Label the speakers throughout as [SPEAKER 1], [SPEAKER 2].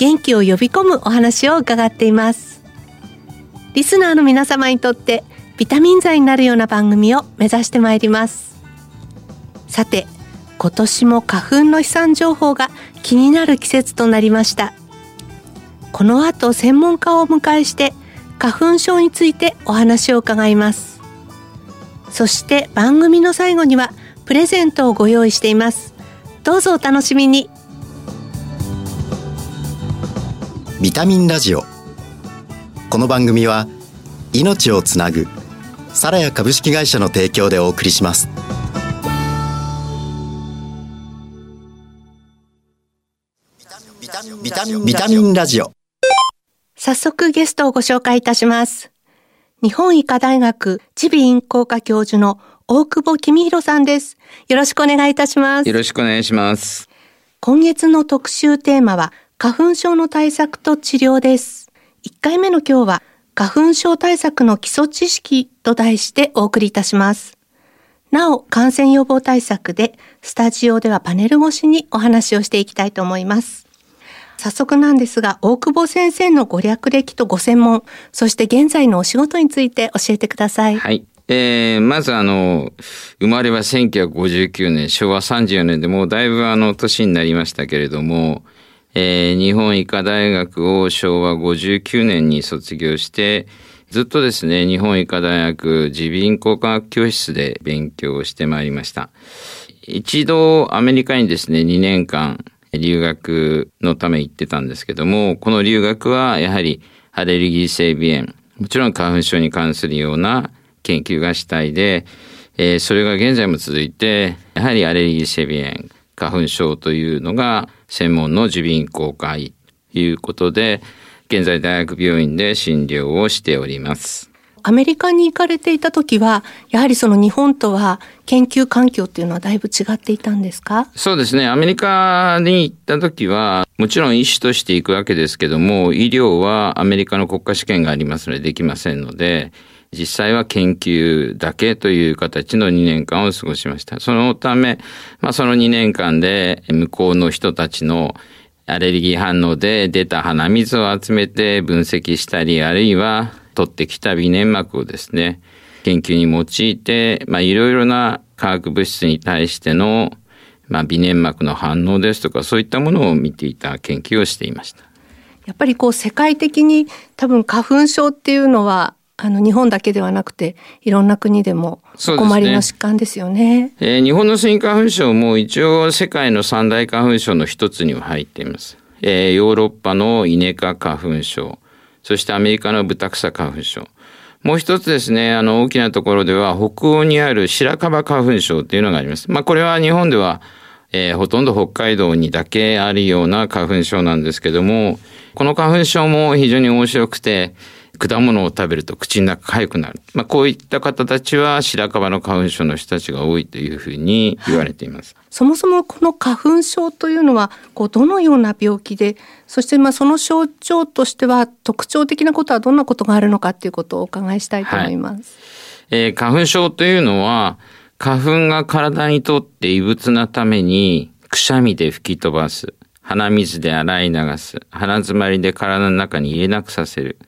[SPEAKER 1] 元気を呼び込むお話を伺っています。リスナーの皆様にとってビタミン剤になるような番組を目指してまいります。さて今年も花粉の飛散情報が気になる季節となりました。この後専門家をお迎えして花粉症についてお話を伺います。そして番組の最後にはプレゼントをご用意しています。どうぞお楽しみに。
[SPEAKER 2] ビタミンラジオ。この番組は命をつなぐサラヤ株式会社の提供でお送りします。ビタミンビタミンラジオ。
[SPEAKER 1] 早速ゲストをご紹介いたします。日本医科大学耳鼻咽喉科教授の大久保公弘さんです。よろしくお願いいたします。
[SPEAKER 3] よろしくお願いします。
[SPEAKER 1] 今月の特集テーマは花粉症の対策と治療です1回目の今日は花粉症対策の基礎知識と題してお送りいたしますなお、感染予防対策で、スタジオではパネル越しにお話をしていきたいと思います。早速なんですが、大久保先生のご略歴とご専門、そして現在のお仕事について教えてください。
[SPEAKER 3] はい。えー、まずあの、生まれは1959年、昭和34年でもうだいぶあの年になりましたけれども、えー、日本医科大学を昭和59年に卒業して、ずっとですね、日本医科大学耳鼻咽喉科学教室で勉強してまいりました。一度アメリカにですね、2年間留学のため行ってたんですけども、この留学はやはりアレルギー性鼻炎、もちろん花粉症に関するような研究がしたいで、えー、それが現在も続いて、やはりアレルギー性鼻炎、花粉症というのが専門の耳鼻咽喉科医ということで、現在大学病院で診療をしております。
[SPEAKER 1] アメリカに行かれていた時は、やはりその日本とは研究環境っていうのはだいぶ違っていたんですか？
[SPEAKER 3] そうですね。アメリカに行った時は、もちろん医師として行くわけですけども、医療はアメリカの国家試験がありますのでできませんので、実際は研究だけという形の2年間を過ごしました。そのため、まあその2年間で向こうの人たちのアレルギー反応で出た鼻水を集めて分析したり、あるいは取ってきた微粘膜をですね、研究に用いて、まあいろいろな化学物質に対しての、まあ微粘膜の反応ですとか、そういったものを見ていた研究をしていました。
[SPEAKER 1] やっぱりこう世界的に多分花粉症っていうのはあの日本だけではなくていろんな国でもお困りの疾患ですよね。
[SPEAKER 3] えー、日本のスギ花粉症も一応世界の三大花粉症の一つには入っています。えー、ヨーロッパのイネ科花粉症、そしてアメリカのブタクサ花粉症。もう一つですね、あの大きなところでは北欧にある白樺花粉症っていうのがあります。まあこれは日本では、えー、ほとんど北海道にだけあるような花粉症なんですけども、この花粉症も非常に面白くて、果物を食べると口の中痒くなる。まあ、こういった方たちは白樺の花粉症の人たちが多いというふうに言われています。
[SPEAKER 1] そもそもこの花粉症というのは、こうどのような病気で、そしてまあその症状としては特徴的なことはどんなことがあるのかということをお伺いしたいと思います。はい、
[SPEAKER 3] えー、花粉症というのは、花粉が体にとって異物なために、くしゃみで吹き飛ばす。鼻水で洗い流す。鼻詰まりで体の中に入れなくさせる。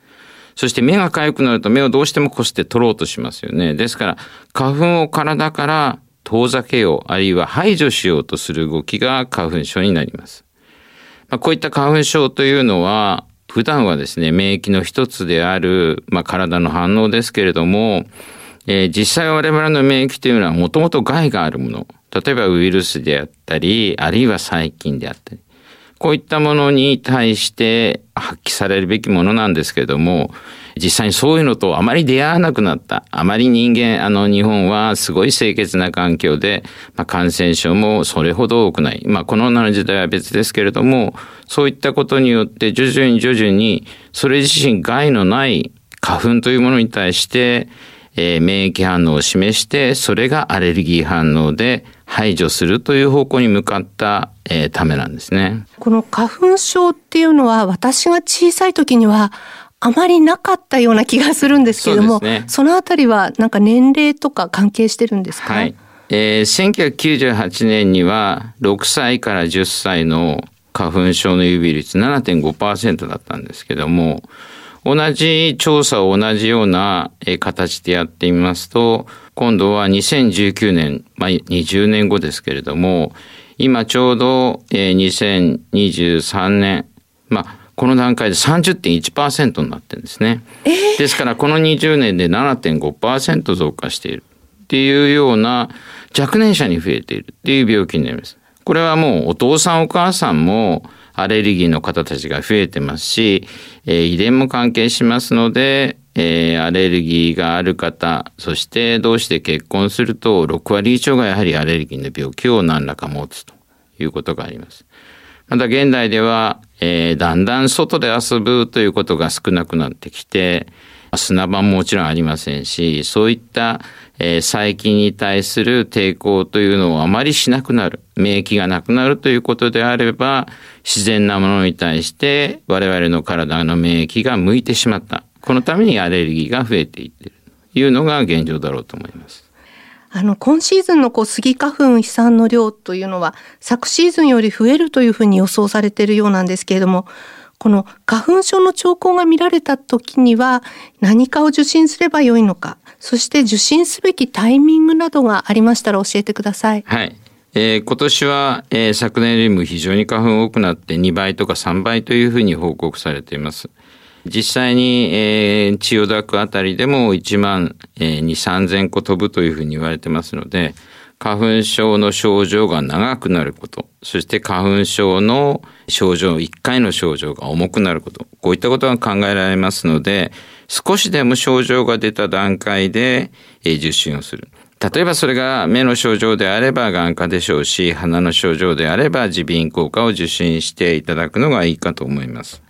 [SPEAKER 3] そして目が痒くなると目をどうしてもこすって取ろうとしますよね。ですから、花粉を体から遠ざけよう、あるいは排除しようとする動きが花粉症になります。まあ、こういった花粉症というのは、普段はですね、免疫の一つである、まあ、体の反応ですけれども、えー、実際我々の免疫というのはもともと害があるもの。例えばウイルスであったり、あるいは細菌であったり。こういったものに対して発揮されるべきものなんですけれども、実際にそういうのとあまり出会わなくなった。あまり人間、あの日本はすごい清潔な環境で、まあ、感染症もそれほど多くない。まあこの女の時代は別ですけれども、そういったことによって徐々に徐々にそれ自身害のない花粉というものに対して、えー、免疫反応を示して、それがアレルギー反応で排除するという方向に向かった、えー、ためなんですね。
[SPEAKER 1] この花粉症っていうのは私が小さい時にはあまりなかったような気がするんですけれども、そ,、ね、そのあたりはなんか年齢とか関係してるんですか、はい。
[SPEAKER 3] えー、1998年には6歳から10歳の花粉症の予備率7.5%だったんですけども、同じ調査を同じような形でやってみますと、今度は2019年、まあ、20年後ですけれども、今ちょうど2023年、まあ、この段階で30.1%になってるんですね。えー、ですからこの20年で7.5%増加しているっていうような若年者に増えているっていう病気になります。これはもうお父さんお母さんもアレルギーの方たちが増えてますし、えー、遺伝も関係しますので、えー、アレルギーがある方、そしてどうして結婚すると6割以上がやはりアレルギーの病気を何らか持つということがあります。また現代では、えー、だんだん外で遊ぶということが少なくなってきて、砂場ももちろんありませんし、そういった、えー、細菌に対する抵抗というのをあまりしなくなる、免疫がなくなるということであれば、自然なものに対して我々の体の免疫が向いてしまった。このためにアレルギーが増えていっているというのが現状だろうと思います。
[SPEAKER 1] あの、今シーズンのこう、スギ花粉飛散の量というのは、昨シーズンより増えるというふうに予想されているようなんですけれども、この花粉症の兆候が見られた時には何かを受診すればよいのか、そして受診すべきタイミングなどがありましたら教えてください。
[SPEAKER 3] はい。えー、今年は、えー、昨年よりも非常に花粉多くなって2倍とか3倍というふうに報告されています。実際に、えー、千代田区あたりでも1万、えー、2、3000個飛ぶというふうに言われてますので、花粉症の症状が長くなること、そして花粉症の症状、1回の症状が重くなること、こういったことが考えられますので、少しでも症状が出た段階で、え受診をする。例えばそれが目の症状であれば眼科でしょうし、鼻の症状であれば耳鼻咽喉科を受診していただくのがいいかと思います。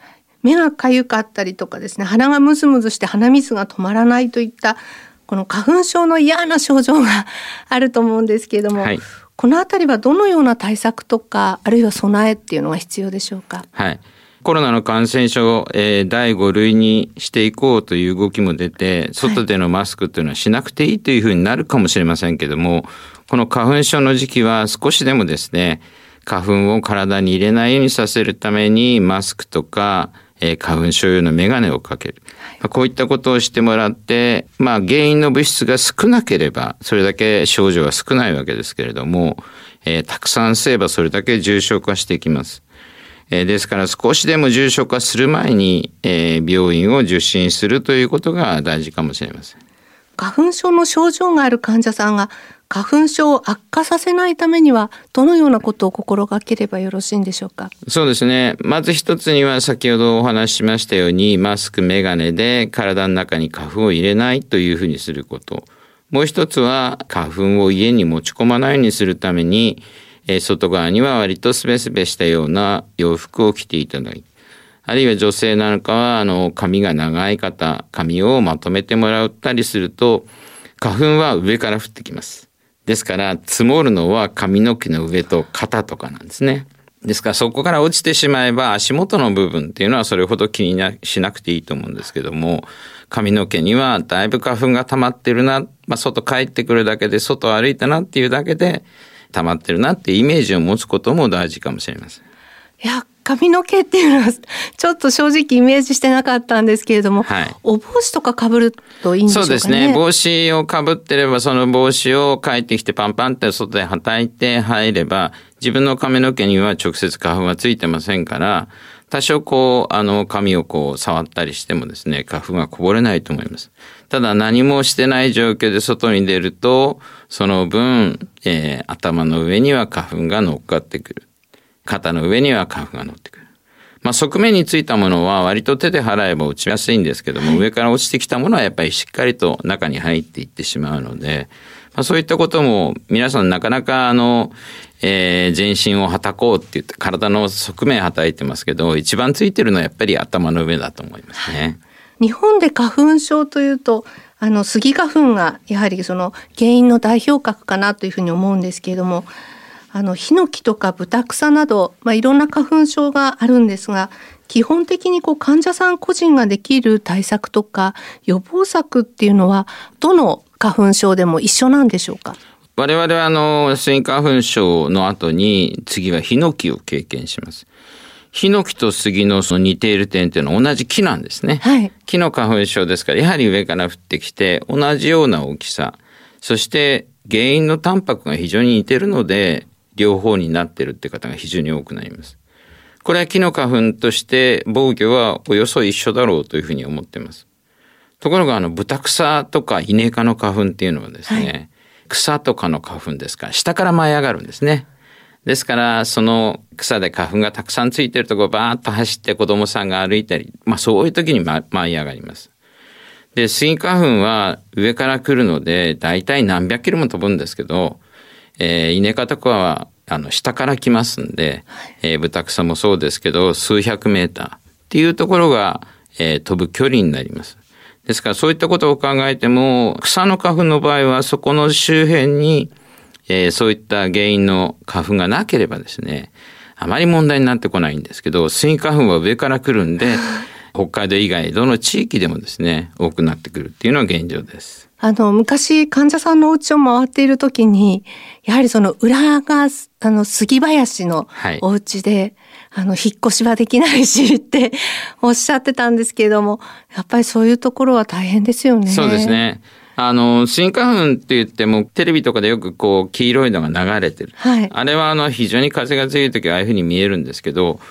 [SPEAKER 1] 目が痒かったりとかですね、鼻がムズムズして鼻水が止まらないといったこの花粉症の嫌な症状があると思うんですけれども、はい、このあたりはどのような対策とかあるいは備えっていうのが必要でしょうか？
[SPEAKER 3] はい。コロナの感染症を、えー、第5類にしていこうという動きも出て、外でのマスクというのはしなくていいというふうになるかもしれませんけども、この花粉症の時期は少しでもですね、花粉を体に入れないようにさせるためにマスクとか、えー、花粉症用のメガネをかける。はい、こういったことをしてもらって、まあ原因の物質が少なければ、それだけ症状は少ないわけですけれども、えー、たくさん吸えばそれだけ重症化していきます。えー、ですから少しでも重症化する前に、えー、病院を受診するということが大事かもしれません。
[SPEAKER 1] 花粉症の症状がある患者さんが花粉症を悪化させないためにはどのようなことを心がければよろしいんでしょうか？
[SPEAKER 3] そうですね。まず一つには先ほどお話ししましたようにマスクメガネで体の中に花粉を入れないというふうにすること。もう一つは花粉を家に持ち込まないようにするために外側には割とスベスベしたような洋服を着ていただいてあるいは女性なんかはあの髪が長い方髪をまとめてもらったりすると花粉は上から降ってきます。ですから積もるのは髪の毛の上と肩とかなんですね。ですからそこから落ちてしまえば足元の部分っていうのはそれほど気になしなくていいと思うんですけども髪の毛にはだいぶ花粉が溜まってるな、まあ、外帰ってくるだけで外歩いたなっていうだけで溜まってるなっていうイメージを持つことも大事かもしれません。
[SPEAKER 1] いや髪の毛っていうのはちょっと正直イメージしてなかったんですけれども、はい、お帽子とか被るといいんでしょうかね。そうですね。
[SPEAKER 3] 帽子を被ってればその帽子を帰ってきてパンパンって外ではたいて入れば自分の髪の毛には直接花粉はついてませんから多少こうあの髪をこう触ったりしてもですね花粉がこぼれないと思います。ただ何もしてない状況で外に出るとその分、えー、頭の上には花粉が乗っかってくる。肩の上には花粉が乗ってくる。まあ、側面についたものは割と手で払えば落ちやすいんですけども、はい、上から落ちてきたものはやっぱりしっかりと中に入っていってしまうので、まあ、そういったことも皆さんなかなかあの、えー、全身をはたこうって言って体の側面はたいてますけど、一番ついてるのはやっぱり頭の上だと思いますね。
[SPEAKER 1] 日本で花粉症というと、あの、スギ花粉がやはりその原因の代表格かなというふうに思うんですけれども、あのヒノキとかブタクサなど、まあ、いろんな花粉症があるんですが基本的にこう患者さん個人ができる対策とか予防策っていうのはどの花粉症でも一緒なんでしょうか？
[SPEAKER 3] 我々はあのスギ花粉症の後に次はヒノキを経験します。ヒノキと杉のその似ている点っていうのは同じ木なんですね。はい、木の花粉症ですからやはり上から降ってきて同じような大きさそして原因のタンパクが非常に似てるので両方になってるって方が非常に多くなります。これは木の花粉として防御はおよそ一緒だろうというふうに思っています。ところがあの豚草とかイネ科の花粉っていうのはですね、はい、草とかの花粉ですから下から舞い上がるんですね。ですからその草で花粉がたくさんついてるところバーッと走って子供さんが歩いたり、まあそういう時に舞い上がります。で、スギ花粉は上から来るので、だいたい何百キロも飛ぶんですけど、えー、イネ科とかは、あの、下から来ますんで、はい、えー、ブ草もそうですけど、数百メーターっていうところが、えー、飛ぶ距離になります。ですから、そういったことを考えても、草の花粉の場合は、そこの周辺に、えー、そういった原因の花粉がなければですね、あまり問題になってこないんですけど、スギ花粉は上から来るんで、北海道以外どの地域でもですね、多くなってくるっていうのは現状です。
[SPEAKER 1] あの、昔患者さんのお家を回っている時に、やはりその裏が、あの、杉林のお家で、はい、あの、引っ越しはできないしって おっしゃってたんですけれども、やっぱりそういうところは大変ですよね。
[SPEAKER 3] そうですね。あの、新花粉って言っても、テレビとかでよくこう、黄色いのが流れてる。はい。あれはあの、非常に風が強い時はああいうふうに見えるんですけど、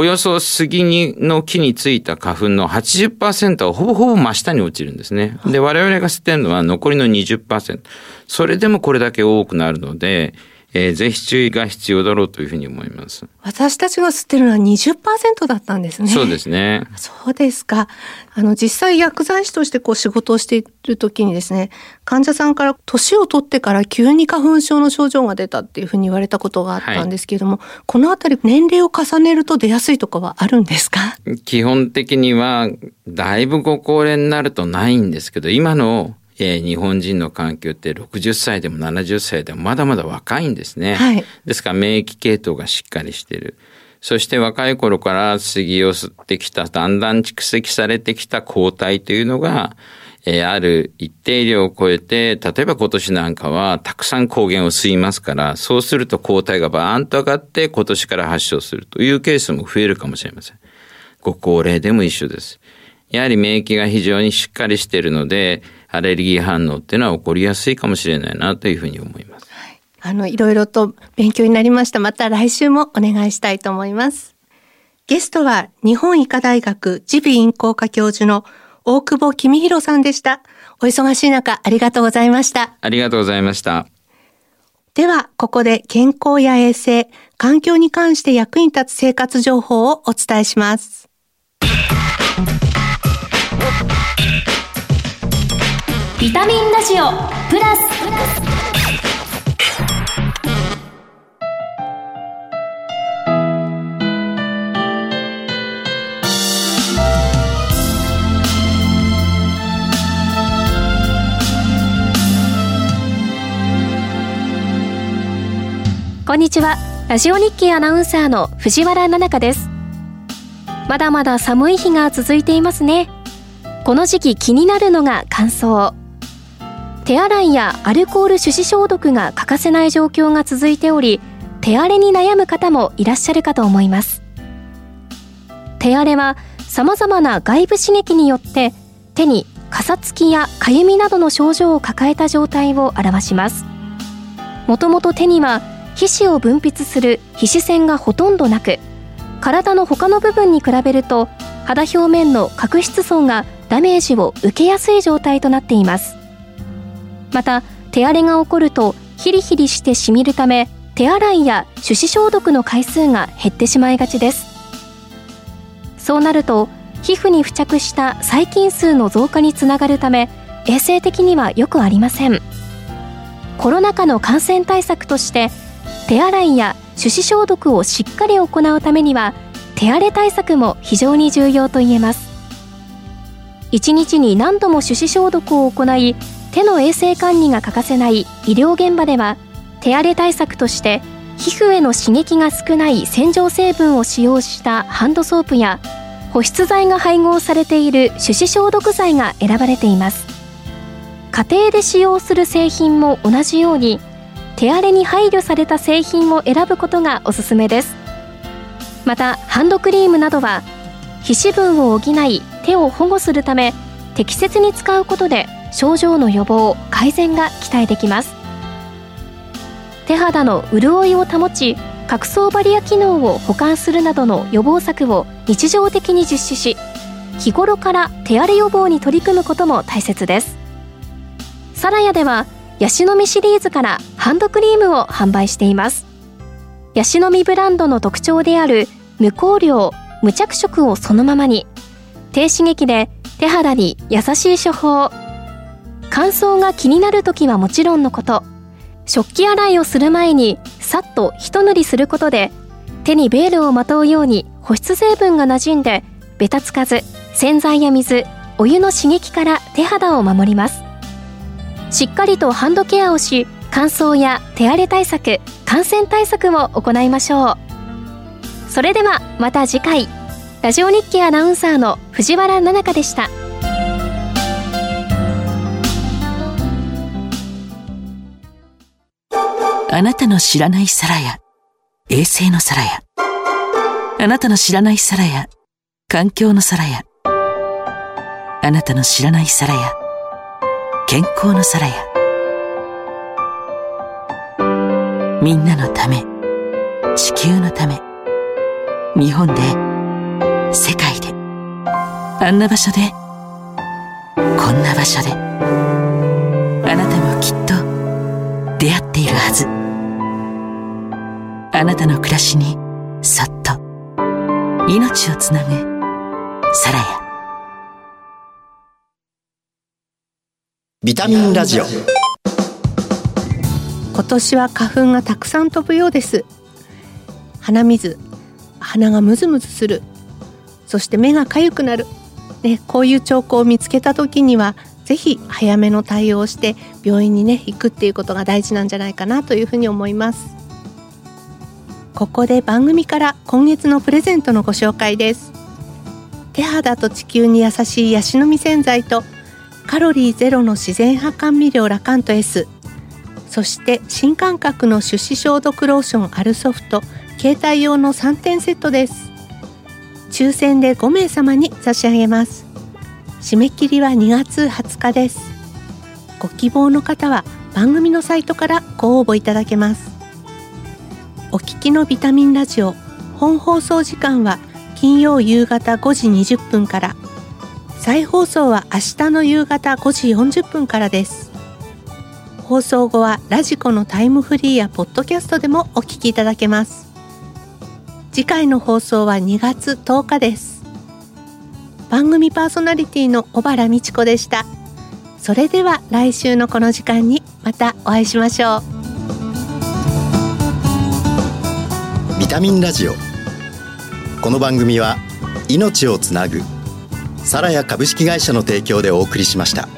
[SPEAKER 3] およそ杉にの木についた花粉の80%はほぼほぼ真下に落ちるんですね。で、我々が吸ってるのは残りの20%。それでもこれだけ多くなるので、えー、ぜひ注意が必要だろうというふうに思います。
[SPEAKER 1] 私たちが吸ってるのは20%だったんですね。
[SPEAKER 3] そうですね。
[SPEAKER 1] そうですか。あの、実際薬剤師としてこう仕事をしている時にですね、患者さんから年を取ってから急に花粉症の症状が出たっていうふうに言われたことがあったんですけれども、はい、このあたり年齢を重ねると出やすいとかはあるんですか？
[SPEAKER 3] 基本的には、だいぶご高齢になるとないんですけど、今のえー、日本人の環境って60歳でも70歳でもまだまだ若いんですね。はい、ですから免疫系統がしっかりしている。そして若い頃から杉を吸ってきた、だんだん蓄積されてきた抗体というのが、えー、ある一定量を超えて、例えば今年なんかはたくさん抗原を吸いますから、そうすると抗体がバーンと上がって今年から発症するというケースも増えるかもしれません。ご高齢でも一緒です。やはり免疫が非常にしっかりしているので、アレルギー反応っていうのは起こりやすいかもしれないなというふうに思います。はい、
[SPEAKER 1] あの、いろいろと勉強になりました。また来週もお願いしたいと思います。ゲストは日本医科大学耳鼻咽喉科教授の大久保公弘さんでした。お忙しい中、ありがとうございました。
[SPEAKER 3] ありがとうございました。
[SPEAKER 1] では、ここで健康や衛生、環境に関して役に立つ生活情報をお伝えします。
[SPEAKER 4] ビタミンラジオプラス。こんにちは。ラジオ日経アナウンサーの藤原奈々香です。まだまだ寒い日が続いていますね。この時期気になるのが乾燥。手洗いやアルコール手指消毒が欠かせない状況が続いており手荒れに悩む方もいらっしゃるかと思います。手荒れは様々な外部刺激によって手にかさつきやかゆみなどの症状を抱えた状態を表します。もともと手には皮脂を分泌する皮脂腺がほとんどなく体の他の部分に比べると肌表面の角質層がダメージを受けやすい状態となっています。また手荒れが起こるとヒリヒリしてしみるため手洗いや手指消毒の回数が減ってしまいがちです。そうなると皮膚に付着した細菌数の増加につながるため衛生的にはよくありません。コロナ禍の感染対策として手洗いや手指消毒をしっかり行うためには手荒れ対策も非常に重要と言えます。1日に何度も手指消毒を行い手の衛生管理が欠かせない医療現場では手荒れ対策として皮膚への刺激が少ない洗浄成分を使用したハンドソープや保湿剤が配合されている手指消毒剤が選ばれています。家庭で使用する製品も同じように手荒れに配慮された製品を選ぶことがおすすめです。またハンドクリームなどは皮脂分を補い手を保護するため適切に使うことで症状の予防改善が期待できます。手肌の潤いを保ち角層バリア機能を補完するなどの予防策を日常的に実施し日頃から手荒れ予防に取り組むことも大切です。サラヤではヤシの実シリーズからハンドクリームを販売しています。ヤシの実ブランドの特徴である無香料無着色をそのままに。低刺激で手肌に優しい処方。乾燥が気になる時はもちろんのこと。食器洗いをする前にさっと一塗りすることで手にベールをまとうように保湿成分が馴染んでベタつかず洗剤や水お湯の刺激から手肌を守ります。しっかりとハンドケアをし乾燥や手荒れ対策感染対策を行いましょう。それではまた次回。ラジオ日経アナウンサーの藤原奈々香でした。
[SPEAKER 5] あなたの知らない皿や衛星の皿やあなたの知らない皿や環境の皿やあなたの知らない皿や健康の皿やみんなのため。地球のため。日本で。世界で。あんな場所で。こんな場所で。あなたもきっと。出会っているはず。あなたの暮らしにそっと命をつなぐサラヤ
[SPEAKER 2] ビタミンラジオ。
[SPEAKER 1] 今年は花粉がたくさん飛ぶようです。鼻水鼻がムズムズする。そして目が痒くなる、ね、こういう兆候を見つけた時にはぜひ早めの対応をして病院にね行くっていうことが大事なんじゃないかなというふうに思いますここで番組から今月のプレゼントのご紹介です。手肌と地球に優しいヤシの実洗剤とカロリーゼロの自然派甘味料ラカント S そして新感覚の手指消毒ローションアルソフト携帯用の3点セットです。抽選で5名様に差し上げます。締め切りは2月20日です。ご希望の方は番組のサイトからご応募いただけます。お聞きのビタミンラジオ。本放送時間は金曜夕方5時20分から。再放送は明日の夕方5時40分からです。放送後はラジコのタイムフリーやポッドキャストでもお聞きいただけます。次回の放送は2月10日です。番組パーソナリティの小原美智子でした。それでは来週のこの時間にまたお会いしましょう。
[SPEAKER 2] ミンラジオこの番組は命をつなぐサラヤ株式会社の提供でお送りしました。